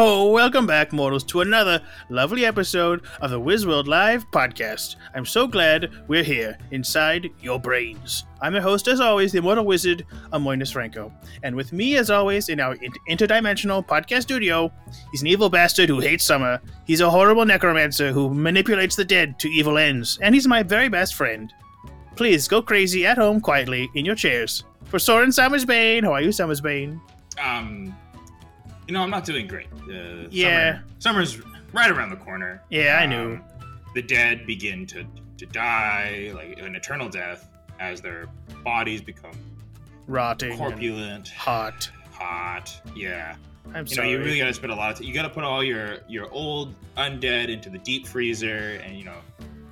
Oh, welcome back, mortals, to another lovely episode of the WizWorld Live podcast. I'm so glad we're here, inside your brains. I'm your host, as always, the immortal wizard, Amoinus Franco. And with me, as always, in our interdimensional podcast studio, he's an evil bastard who hates summer. He's a horrible necromancer who manipulates the dead to evil ends. And he's my very best friend. Please go crazy at home quietly in your chairs. For Soren Summersbane, how are you, Summersbane? Um, you know, I'm not doing great. Uh, Yeah. Summer, summer's right around the corner. Yeah, I knew. Um, the dead begin to, to die, like an eternal death, as their bodies become Rotting. corpulent, Hot. hot. Yeah. I'm You know, you really gotta spend a lot of time. You gotta put all your your old undead into the deep freezer, and you know,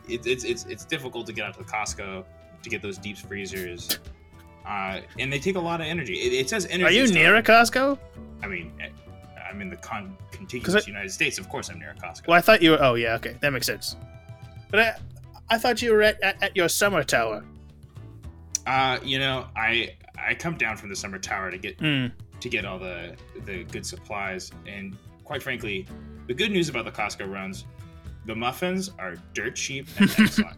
it's it's it's it's difficult to get out to the Costco to get those deep freezers. Uh, and they take a lot of energy. It, it says energy. are you stuff. near a Costco? I mean, I'm in the con- contiguous I- United States. Of course, I'm near a Costco. Well, I thought you were. Oh, yeah, okay. That makes sense. But I, I thought you were at, at, at your summer tower. Uh, you know, I I come down from the summer tower to get Hmm. to get all the the good supplies, and quite frankly, the good news about the Costco runs, the muffins are dirt cheap and excellent.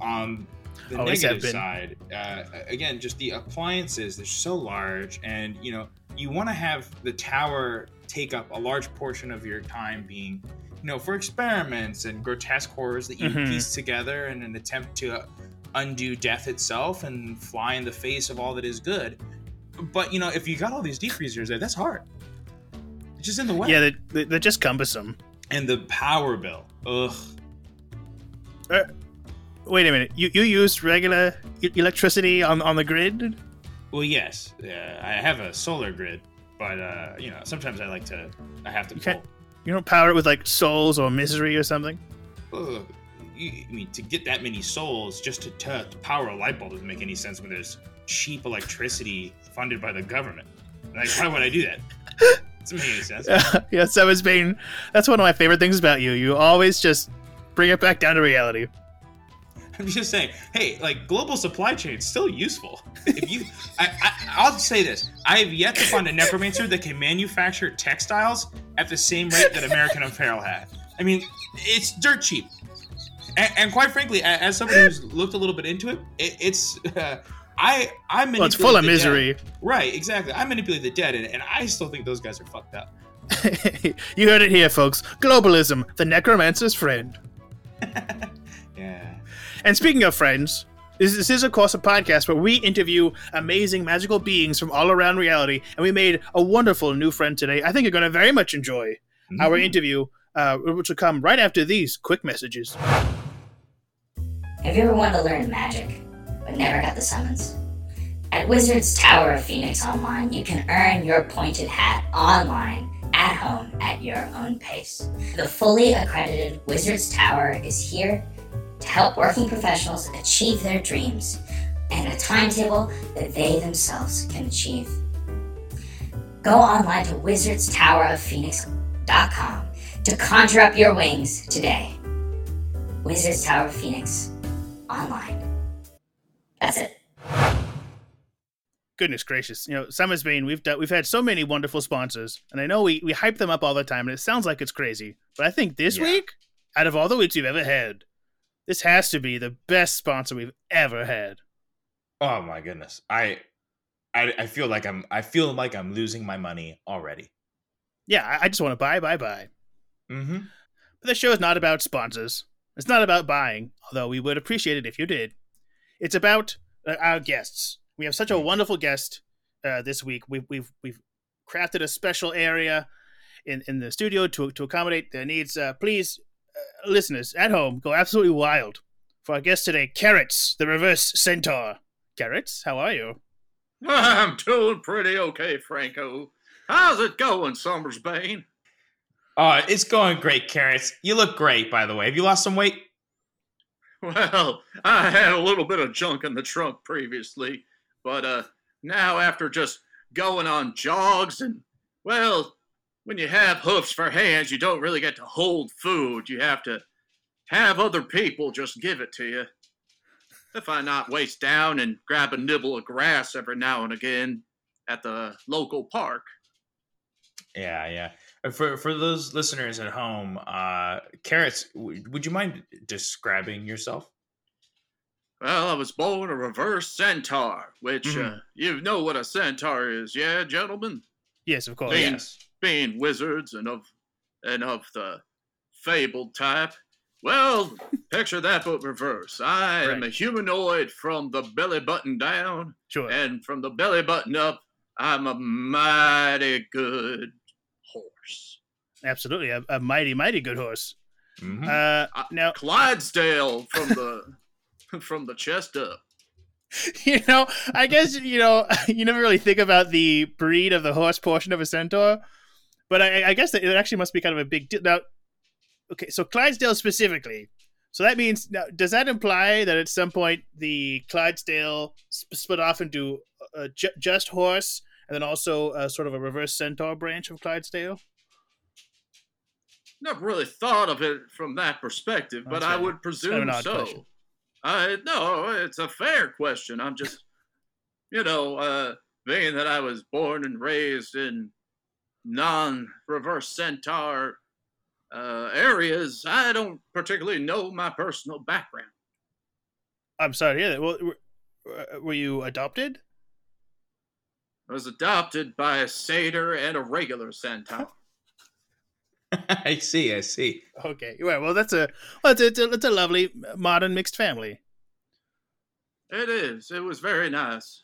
On the Always negative side, uh, again, just the appliances, they're so large, and you know, you want to have the tower take up a large portion of your time being, you know, for experiments and grotesque horrors that you Mhm. piece together in an attempt to undo death itself and fly in the face of all that is good. But you know, if you got all these deep freezers there, that's hard. It's just in the way. Yeah, they, they, they're just cumbersome. And the power bill. Ugh. Wait a minute. You you use regular electricity on on the grid? Well, yes, uh, I have a solar grid, but uh, you know, sometimes I like to. I have to You can't- You don't power it with like souls or misery or something? Ugh. You- I mean, to get that many souls just to, to, to power a light bulb doesn't make any sense when there's cheap electricity funded by the government. Like, why would I do that? Doesn't make any sense. yeah, so it's been. That's one of my favorite things about you. You always just bring it back down to reality. I'm just saying, hey, like global supply chain is still useful. If you, I, I, I'll say this: I have yet to find a necromancer that can manufacture textiles at the same rate that American Apparel had. I mean, it's dirt cheap, and, and quite frankly, as somebody who's looked a little bit into it, it it's. Uh, I I Well, it's full of the dead. misery. Right, exactly. I manipulate the dead, and, and I still think those guys are fucked up. you heard it here, folks. Globalism, the necromancer's friend. Yeah. And speaking of friends, this, this is, of course, a podcast where we interview amazing magical beings from all around reality, and we made a wonderful new friend today. I think you're going to very much enjoy our Mhm. interview, uh, which will come right after these quick messages. Have you ever wanted to learn magic, but never got the summons? At Wizards Tower of Phoenix Online, you can earn your pointed hat online, at home, at your own pace. The fully accredited Wizards Tower is here to help working professionals achieve their dreams and a timetable that they themselves can achieve. Go online to wizardstowerofphoenix.com to conjure up your wings today. Wizards Tower of Phoenix online. That's it. Goodness gracious, you know, Summersbane, we've done, we've had so many wonderful sponsors, and I know we, we hype them up all the time, and it sounds like it's crazy, but I think this Yeah. week, out of all the weeks we've ever had, this has to be the best sponsor we've ever had. Oh my goodness. I, I I feel like I'm I feel like I'm losing my money already. Yeah, I, I just want to buy, buy, buy. Mm-hmm. But the show is not about sponsors. It's not about buying, although we would appreciate it if you did. It's about uh, our guests. We have such a wonderful guest uh, this week. We've, we've we've crafted a special area in, in the studio to to accommodate their needs. Uh, please, uh, listeners at home, go absolutely wild for our guest today, Carrots, the Reverse Centaur. Carrots, how are you? I'm doing pretty okay, Franco. How's it going, Summersbane? Uh, it's going great, Carrots. You look great, by the way. Have you lost some weight? Well, I had a little bit of junk in the trunk previously, but uh now after just going on jogs and well, when you have hoofs for hands, you don't really get to hold food. You have to have other people just give it to you. If I not waist down and grab a nibble of grass every now and again at the local park. Yeah, yeah. Uh, For for those listeners at home, uh, carrots, w- would you mind describing yourself? Well, I was born a reverse centaur, which uh, Mhm. you know what a centaur is, yeah, gentlemen. Yes, of course. Being, yes. Being wizards and of and of the fabled type. Well, picture that but reverse. I am a humanoid from the belly button down, Sure. and from the belly button up, I'm a mighty good horse. Absolutely. A, a mighty, mighty good horse. Mhm. Uh, Uh, now, Clydesdale from the from the chest up. you know, I guess, you know, you never really think about the breed of the horse portion of a centaur, but I, I guess that it actually must be kind of a big deal. Now, okay, so Clydesdale specifically. So that means, now, does that imply that at some point the Clydesdale sp- split off into ju- just horse and then also a sort of a reverse centaur branch of Clydesdale? Never really thought of it from that perspective, but I would presume so. question. I no, it's a fair question. I'm just, you know, uh, being that I was born and raised in non-reverse centaur uh, areas, I don't particularly know my personal background. I'm sorry to hear that. Well, were, were you adopted? I was adopted by a satyr and a regular centaur. I see. I see. Okay, well, well, that's a well, it's a, it's a, it's a lovely modern mixed family. It is. It was very nice.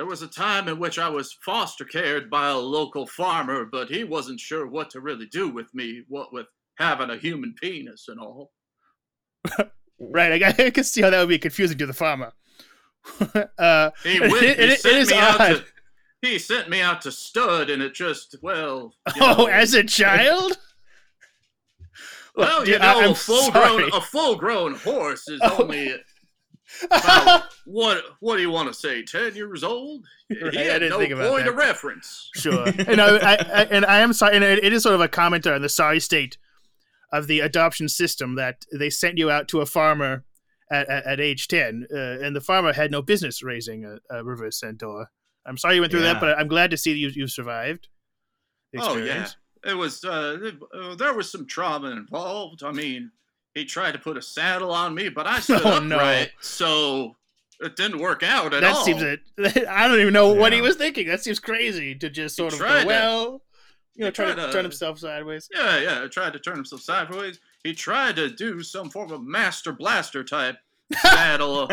There was a time in which I was foster cared by a local farmer, but he wasn't sure what to really do with me, what with having a human penis and all. Right, I, I can see how that would be confusing to the farmer. uh, He, went, it- he it me out odd. to he sent me out to stud, and it just well. you oh, know, as a child. well, you know, I'm a full grown a full grown horse is Oh. only about what what do you want to say? Ten years old? Right, he I had didn't no think about point of reference. Sure, and I, I, I and I am sorry, and it, is sort of a commentary on the sorry state of the adoption system that they sent you out to a farmer at, at, at age ten, uh, and the farmer had no business raising a, a reverse centaur. I'm sorry you went through Yeah. that, but I'm glad to see you you survived. Oh yeah, it was. Uh, uh, there was some trauma involved. I mean, he tried to put a saddle on me, but I stood Oh, no. upright, so it didn't work out at all. that all. seems it. I don't even know what he was thinking. That seems crazy to just sort of tried go, to- well, you know, try to to- turn himself sideways. Yeah, yeah. He tried to turn himself sideways. He tried to do some form of master blaster type saddle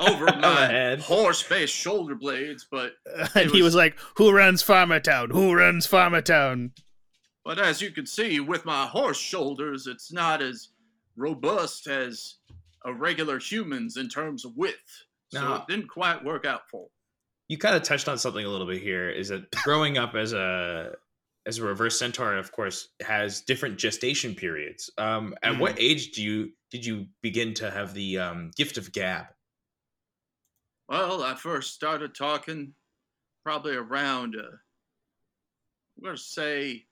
over my head. horse face shoulder blades, but and he was- was like, "Who runs Farmertown? Who runs Farmertown?" But as you can see with my horse shoulders, it's not as robust as a regular human's in terms of width. So it didn't quite work out for. him. you kind of touched on something a little bit here is that growing up as a as a reverse centaur of course has different gestation periods um at what age do you did you begin to have the um gift of gab Well, I first started talking probably around, uh, I'm going to say,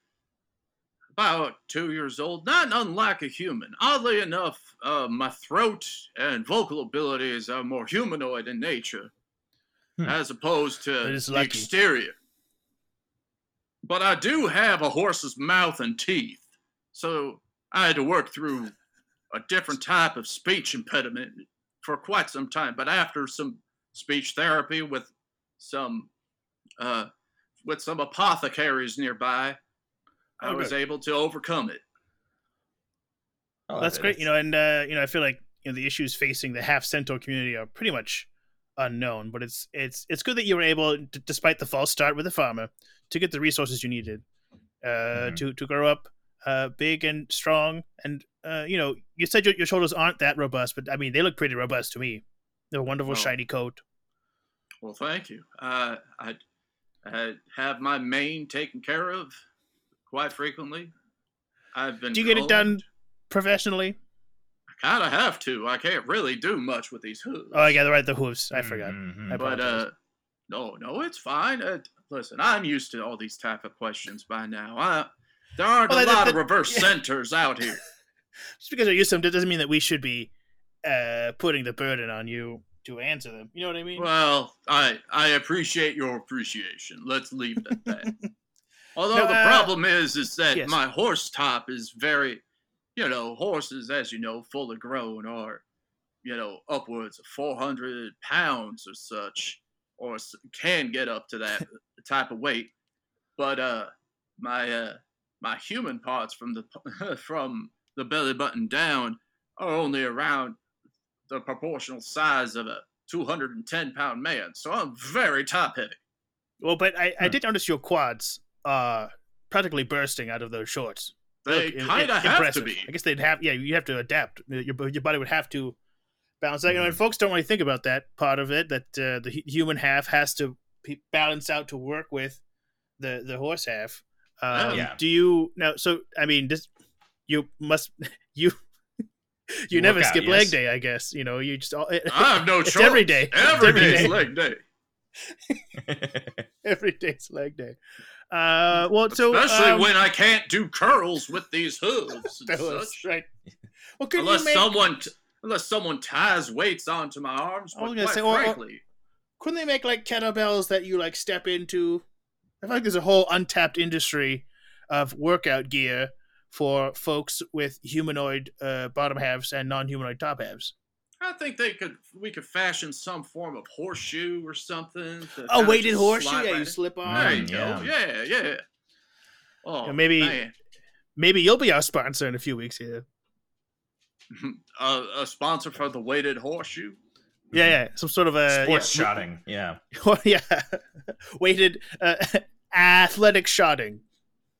about two years old. Not unlike a human. Oddly enough, uh, my throat and vocal abilities are more humanoid in nature, Hmm. as opposed to the lucky. exterior. But I do have a horse's mouth and teeth, so I had to work through a different type of speech impediment for quite some time. But after some speech therapy with some uh, with some apothecaries nearby, I Oh, was able to overcome it. Oh, That's great. You know, and uh, you know, I feel like you know the issues facing the half centaur community are pretty much unknown. But it's it's it's good that you were able, d- despite the false start with the farmer, to get the resources you needed uh, Mhm. to to grow up uh, big and strong. And uh, you know, you said your, your shoulders aren't that robust, but I mean, they look pretty robust to me. They're a wonderful Oh. shiny coat. Well, thank you. Uh, I, I have my mane taken care of quite frequently. I've been. Do you get it done professionally? I kind of have to. I can't really do much with these hooves. Oh, I got to write the hooves. I forgot. Mhm. I But uh, no, no, it's fine. Uh, listen, I'm used to all these type of questions by now. I, there aren't Well, a that- lot that- of reverse yeah. centaurs out here. Just because you're used to them doesn't mean that we should be uh, putting the burden on you to answer them. You know what I mean? Well, I I appreciate your appreciation. Let's leave it at that. Although No, the uh, problem is, is that yes. my horse top is very, you know, horses, as you know, fully grown are, you know, upwards of 400 pounds or such, or can get up to that type of weight. But uh, my uh, my human parts from the from the belly button down are only around the proportional size of a 210 pound man. So I'm very top heavy. Well, but I, I did notice your quads uh practically bursting out of those shorts. They kind of have to be. I guess they'd have. Yeah, you have to adapt. Your your body would have to balance out. You know, and folks don't really think about that part of it. That uh, the human half has to balance out to work with the the horse half. Um, Yeah. Do you now? So I mean, this you must you. You never skip yes. leg day, I guess. You know, you just all, I have no it's choice. every day. Every every day's day. leg day. every day's leg day. Uh, well, so Especially um, when I can't do curls with these hooves and that was such. right. Well, could Unless you make? someone t- unless someone ties weights onto my arms. I was But gonna quite say, or- or- frankly, couldn't they make like kettlebells that you like step into? I feel like there's a whole untapped industry of workout gear for folks with humanoid uh, bottom halves and non-humanoid top halves. I think they could we could fashion some form of horseshoe or something. A weighted horseshoe, slide yeah, right you slip on. There you Mm, go. Yeah, yeah. Oh, Yeah, maybe- man. Maybe you'll be our sponsor in a few weeks here. a, a sponsor for the weighted horseshoe. Yeah, yeah, some sort of a Sports yeah, shotting. Yeah. Yeah, weighted uh, athletic shotting.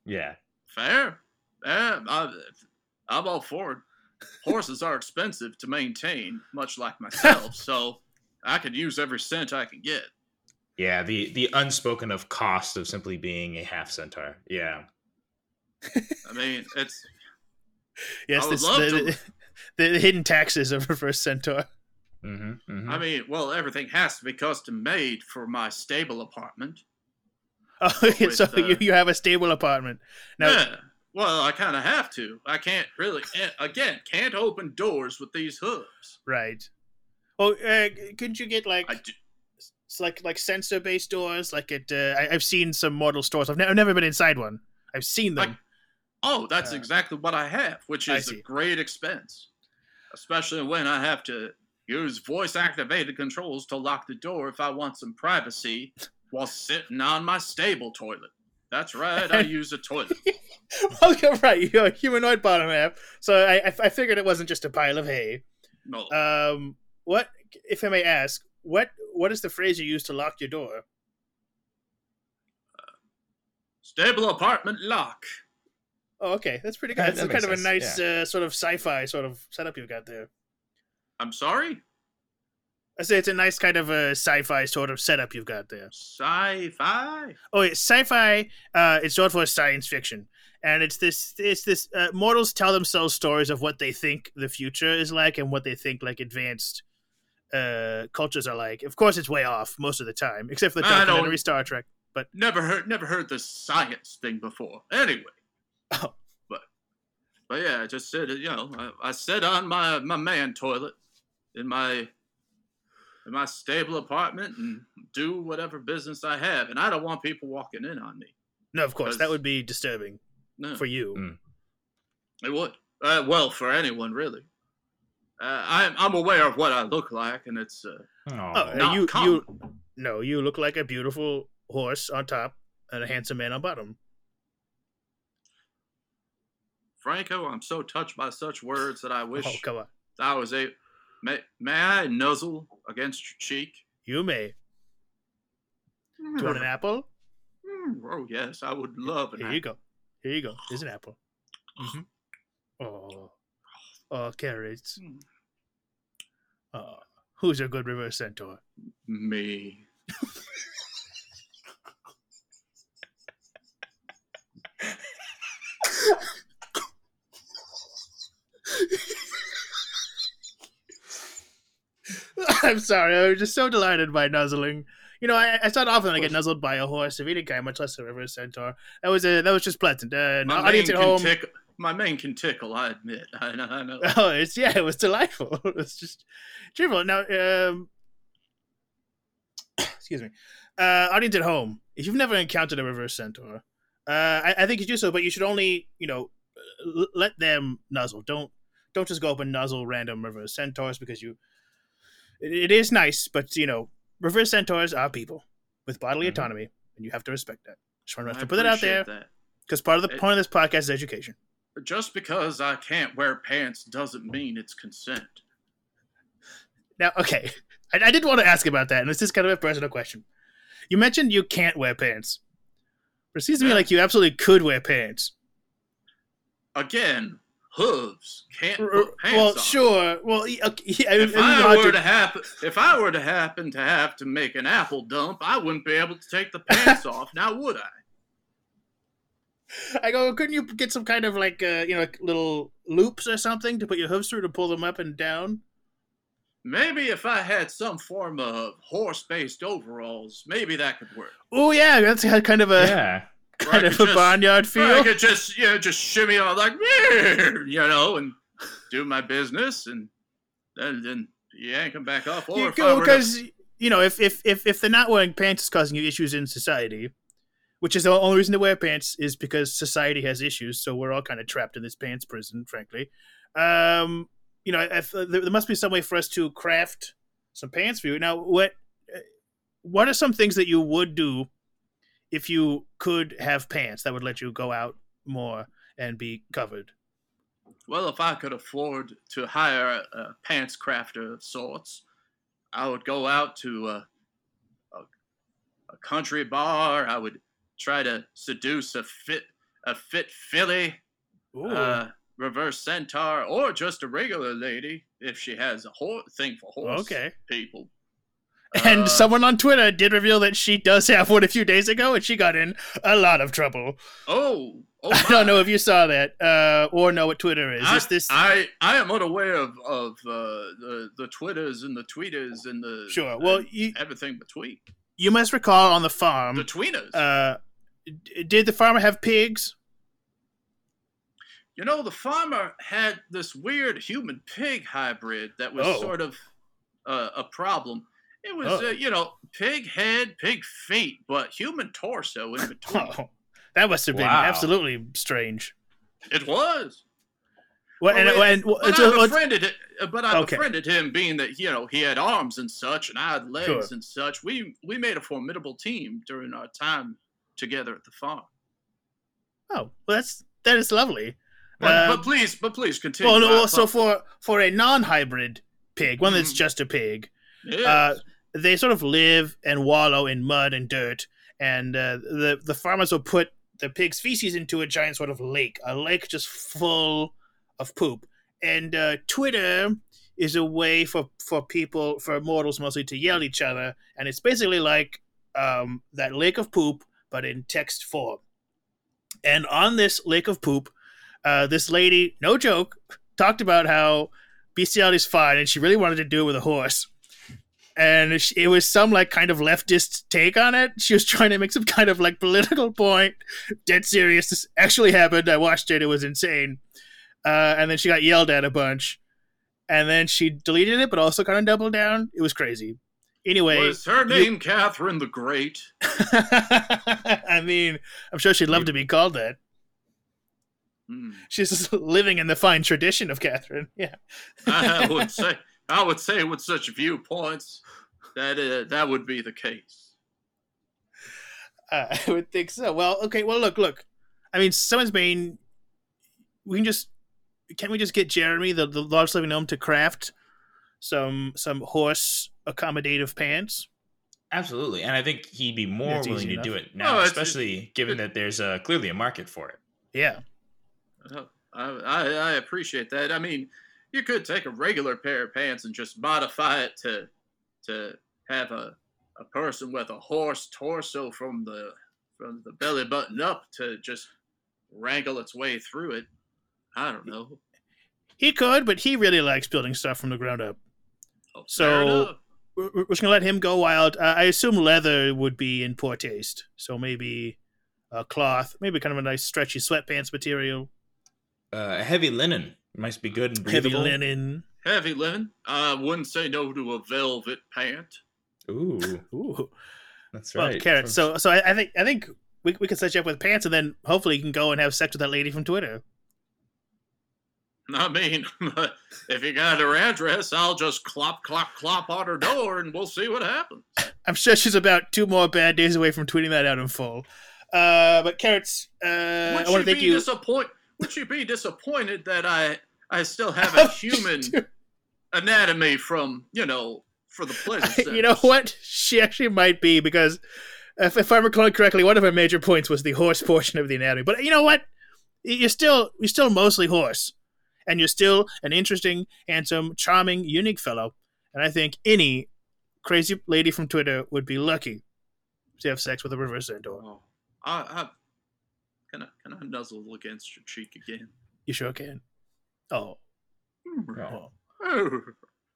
Yeah. Fair. Yeah, I, I'm all for it. Horses are expensive to maintain, much like myself, so I could use every cent I can get. Yeah. The the unspoken of cost of simply being a half centaur. Yeah. I mean, it's Yes, I would this, love the, to- the, the hidden taxes of reverse centaur. Mm-hmm, mm-hmm. I mean, well, everything has to be custom made for my stable apartment. Oh, with, so uh, you, you have a stable apartment now. yeah. Well, I kind of have to. I can't really, again, can't open doors with these hooves. Right. Well, uh, couldn't you get like like like sensor based doors? Like it, uh, I, I've seen some model stores. I've, ne- I've never been inside one. I've seen them. Like- oh, that's Uh, exactly what I have, which is a great expense, especially when I have to use voice activated controls to lock the door if I want some privacy while sitting on my stable toilet. That's right, I use a toilet. oh, you're right. You're a humanoid bottom half. So I, I I figured it wasn't just a pile of hay. No, Um, what if I may ask? What what is the phrase you use to lock your door? stable apartment lock. Oh, okay, that's pretty good. That- That's that kind of a makes nice sense, uh, sort of sci-fi sort of setup you've got there. I'm sorry? I say it's a nice kind of a sci-fi sort of setup you've got there. Sci-fi? Oh, yeah, sci-fi. Uh, it's short for science fiction, and it's this. It's this. Uh, mortals tell themselves stories of what they think the future is like and what they think like advanced uh, cultures are like. Of course, it's way off most of the time, except for the documentary Star Trek. But never heard never heard the science thing before. Anyway. Oh. But but yeah, I just said you know, I, I sit on my, my man toilet in my in my stable apartment and do whatever business I have. And I don't want people walking in on me. No, of course, that would be disturbing No. for you. Mm. It would. Uh, well, for anyone really. Uh, I'm I'm aware of what I look like, and it's uh, Oh, not you common. you no, you look like a beautiful horse on top and a handsome man on bottom. Franco. I'm so touched by such words that I wish Oh, come on, I was a. May, may I nuzzle against your cheek? you may. Do you want an apple? Mm, Oh yes, I would love an apple. Here you go. Here you go. Here's an apple. Mhm. Oh, oh, carrots. Mm. Oh, who's a good reverse centaur? Me. I'm sorry. I was just so delighted by nuzzling. You know, I, it's not often I get nuzzled by a horse of any kind, much less a reverse centaur. That was a, that was just pleasant. Uh, My audience at can home. tickle. My mane can tickle. I admit. I know. I know. Oh, it's yeah, it was delightful. It was just cheerful. Now, um, excuse me, uh, audience at home. If you've never encountered a reverse centaur, Uh, I, I think you do so, but you should only, you know, l- let them nuzzle. Don't don't just go up and nuzzle random reverse centaurs because you. It, it is nice, but you know, reverse centaurs are people with bodily Mhm. autonomy, and you have to respect that. Just want to put it out there because part of the It- point of this podcast is education. Just because I can't wear pants doesn't mean it's consent. Now, okay, I, I did want to ask about that, and this is kind of a personal question. You mentioned you can't wear pants, but it seems to me like you absolutely could wear pants. Again, hooves can't R- put pants well, on. sure. Well, okay, yeah, If I, I I, were to happen, if I were to happen to have to make an apple dump, I wouldn't be able to take the pants off. Now, would I? I go, couldn't you get some kind of like, uh, you know, like little loops or something to put your hooves through to pull them up and down? Maybe if I had some form of horse-based overalls, maybe that could work. Oh yeah, that's had kind of a yeah. Kind of a just- barnyard or I could just, you know, just shimmy on like, you know, and do my business, and then then yank them back off. Or You go were to- because you know if, if if if they're not wearing pants is causing you issues in society, which is the only reason to wear pants is because society has issues. So we're all kind of trapped in this pants prison, frankly. Um, you know, if, there, there must be some way for us to craft some pants for you. Now, what uh, what are some things that you would do if you could have pants that would let you go out more and be covered? Well, if I could afford to hire a, pants crafter of sorts, I would go out to a, a, a country bar. I would try to seduce a fit a fit filly, uh, reverse centaur, or just a regular lady if she has a hor- thing for horse okay. people. And Uh, someone on Twitter did reveal that she does have one a few days ago, and she got in a lot of trouble. Oh, oh I don't know if you saw that uh, or know what Twitter is. I, is this I I am unaware of of uh, the the twitters and the tweeters and the sure? Well, and you everything between you must recall on the farm. the tweeners. Uh, d- did the farmer have pigs? you know, the farmer had this weird human pig hybrid that was Oh. sort of uh, a problem. It was, Oh. uh, you know, pig head, pig feet, but human torso in between. Oh, that must have been Wow. absolutely strange. It was. Well, and, Well, and, But so I befriended it. But I Okay. befriended him, being that you know he had arms and such, and I had legs Sure. and such. We we made a formidable team during our time together at the farm. oh, well, that's that is lovely. But, but please, but please continue. Well, no, I well, so for for a non-hybrid pig, one that's Mhm. just a pig, Uh, they sort of live and wallow in mud and dirt, and uh, the the farmers will put the pig's feces into a giant sort of lake, a lake just full of poop. And uh, Twitter is a way for for people, for mortals mostly, to yell at each other, and it's basically like um, that lake of poop, but in text form. And on this lake of poop, uh, this lady, no joke, talked about how bestiality is fine, and she really wanted to do it with a horse and it was some like kind of leftist take on it. She was trying to make some kind of like political point. Dead serious. This actually happened. I watched it. It was insane. Uh, and then she got yelled at a bunch, and then she deleted it, but also kind of doubled down. It was crazy. Anyway, was her you- name Catherine the Great? I mean, I'm sure she'd love to be called that. Hmm. She's living in the fine tradition of Catherine. Yeah. I would say, I would say, with such viewpoints, that uh, that would be the case. Uh, I would think so. Well, okay. Well, look, look. I mean, someone's been. We can just. Can't we just get Jeremy, the, the large living gnome, to craft some some horse accommodative pants? Absolutely, and I think he'd be more It's willing easy to do it now, Oh, it's- especially given that there's uh, clearly a market for it. Yeah. Uh, I, I, I appreciate that. I mean, you could take a regular pair of pants and just modify it to to have a a person with a horse torso from the from the belly button up to just wrangle its way through it. I don't know. He could, but he really likes building stuff from the ground up. Oh, So- We're, we're just gonna let him go wild. Uh, I assume leather would be in poor taste, so maybe uh, cloth, maybe kind of a nice stretchy sweatpants material, Uh, heavy linen might be good and heavy linen. heavy linen. I wouldn't say no to a velvet pant. Ooh, Ooh. that's Well, right. carrot. From- So, so I, I think I think we, we can set you up with pants, and then hopefully you can go and have sex with that lady from Twitter. I mean, if you got her address, I'll just clop, clop, clop on her door, and we'll see what happens. I'm sure she's about two more bad days away from tweeting that out in full. Uh, but carrots, uh, Would I want to thank be you. disappoint? Would she be disappointed that I I still have a human anatomy from you know for the pleasure? you know what? She actually might be because if, if I'm recalling correctly, one of her major points was the horse portion of the anatomy. But you know what? You're still you're still mostly horse, and you're still an interesting, handsome, charming, unique fellow. And I think any crazy lady from Twitter would be lucky to have sex with a reverse centaur. Oh, I, I can I can I nuzzle against your cheek again? You sure can. Oh, Oh, oh. oh,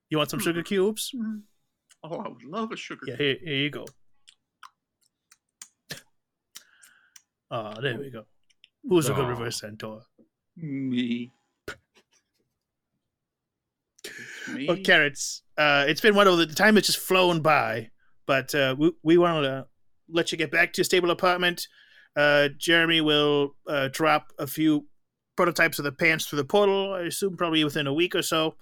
you want some sugar cubes? Oh, I would love a sugar. Yeah, here, here you go. Oh, there we go. Who's a good reverse centaur? Me. Me. Well, carrots. Uh, it's been one of the, the time has just flown by, but uh, we we want to let you get back to your stable apartment. Uh, Jeremy will uh, drop a few prototypes of the pants through the portal. I assume probably within a week or so,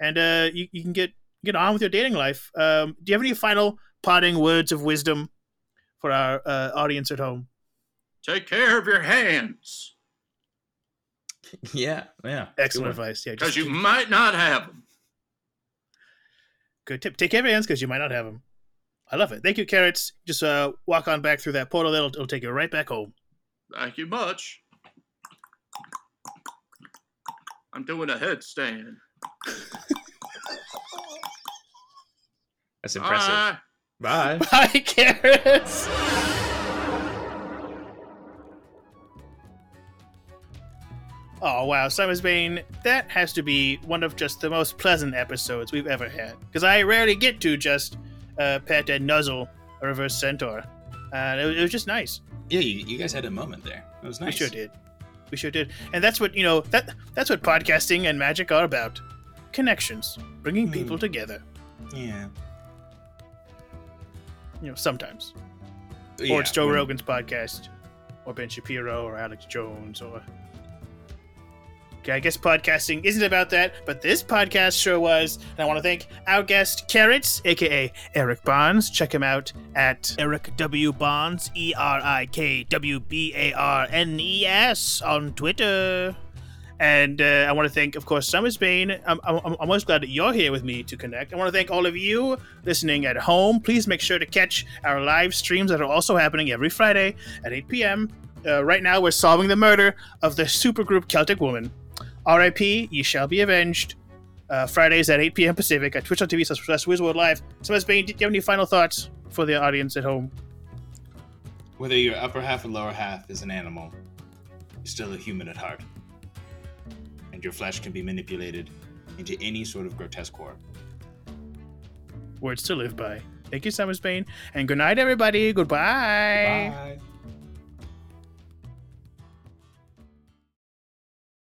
and uh, you you can get get on with your dating life. Um, do you have any final parting words of wisdom for our uh, audience at home? Take care of your hands, Yeah, yeah. Excellent advice. Yeah, because just you might not have them. good tip. Take care of your hands because you might not have them. I love it. Thank you, carrots. Just uh, walk on back through that portal. It'll, it'll take you right back home. Thank you much. I'm doing a headstand. That's impressive. Bye. Bye. Bye, carrots. Oh wow, Summersbane, that has to be one of just the most pleasant episodes we've ever had. Because I rarely get to just uh, pet and nuzzle a reverse centaur. And it, was- it was just nice. Yeah, you, you guys had a moment there. It was nice. We sure did. We sure did. And that's what, you know, that that's what podcasting and magic are about. Connections. Bringing people Hmm. together. Yeah. You know, sometimes. Yeah, or it's Joe when- Rogan's podcast, or Ben Shapiro, or Alex Jones, or. I guess podcasting isn't about that, but this podcast sure was. And I want to thank our guest, Carrots, aka Erik Barnes. Check him out at Erik W. Barnes, E R I K W B A R N E S, on Twitter. And uh, I want to thank, of course, Summer's Bane. I'm, I'm, I'm always glad that you're here with me to connect. I want to thank all of you listening at home. Please make sure to catch our live streams that are also happening every Friday at 8 p.m. Uh, right now, we're solving the murder of the supergroup Celtic Woman. R.I.P. you shall be avenged. Uh, Fridays at 8 p.m. Pacific at twitch.tv slash Wizworld Live. So, Summer's Bane, do you have any final thoughts for the audience at home? Whether your upper half or lower half is an animal, you're still a human at heart. And your flesh can be manipulated into any sort of grotesque form. Words to live by. Thank you, Summer's Bane. And good night, everybody. Goodbye. Bye.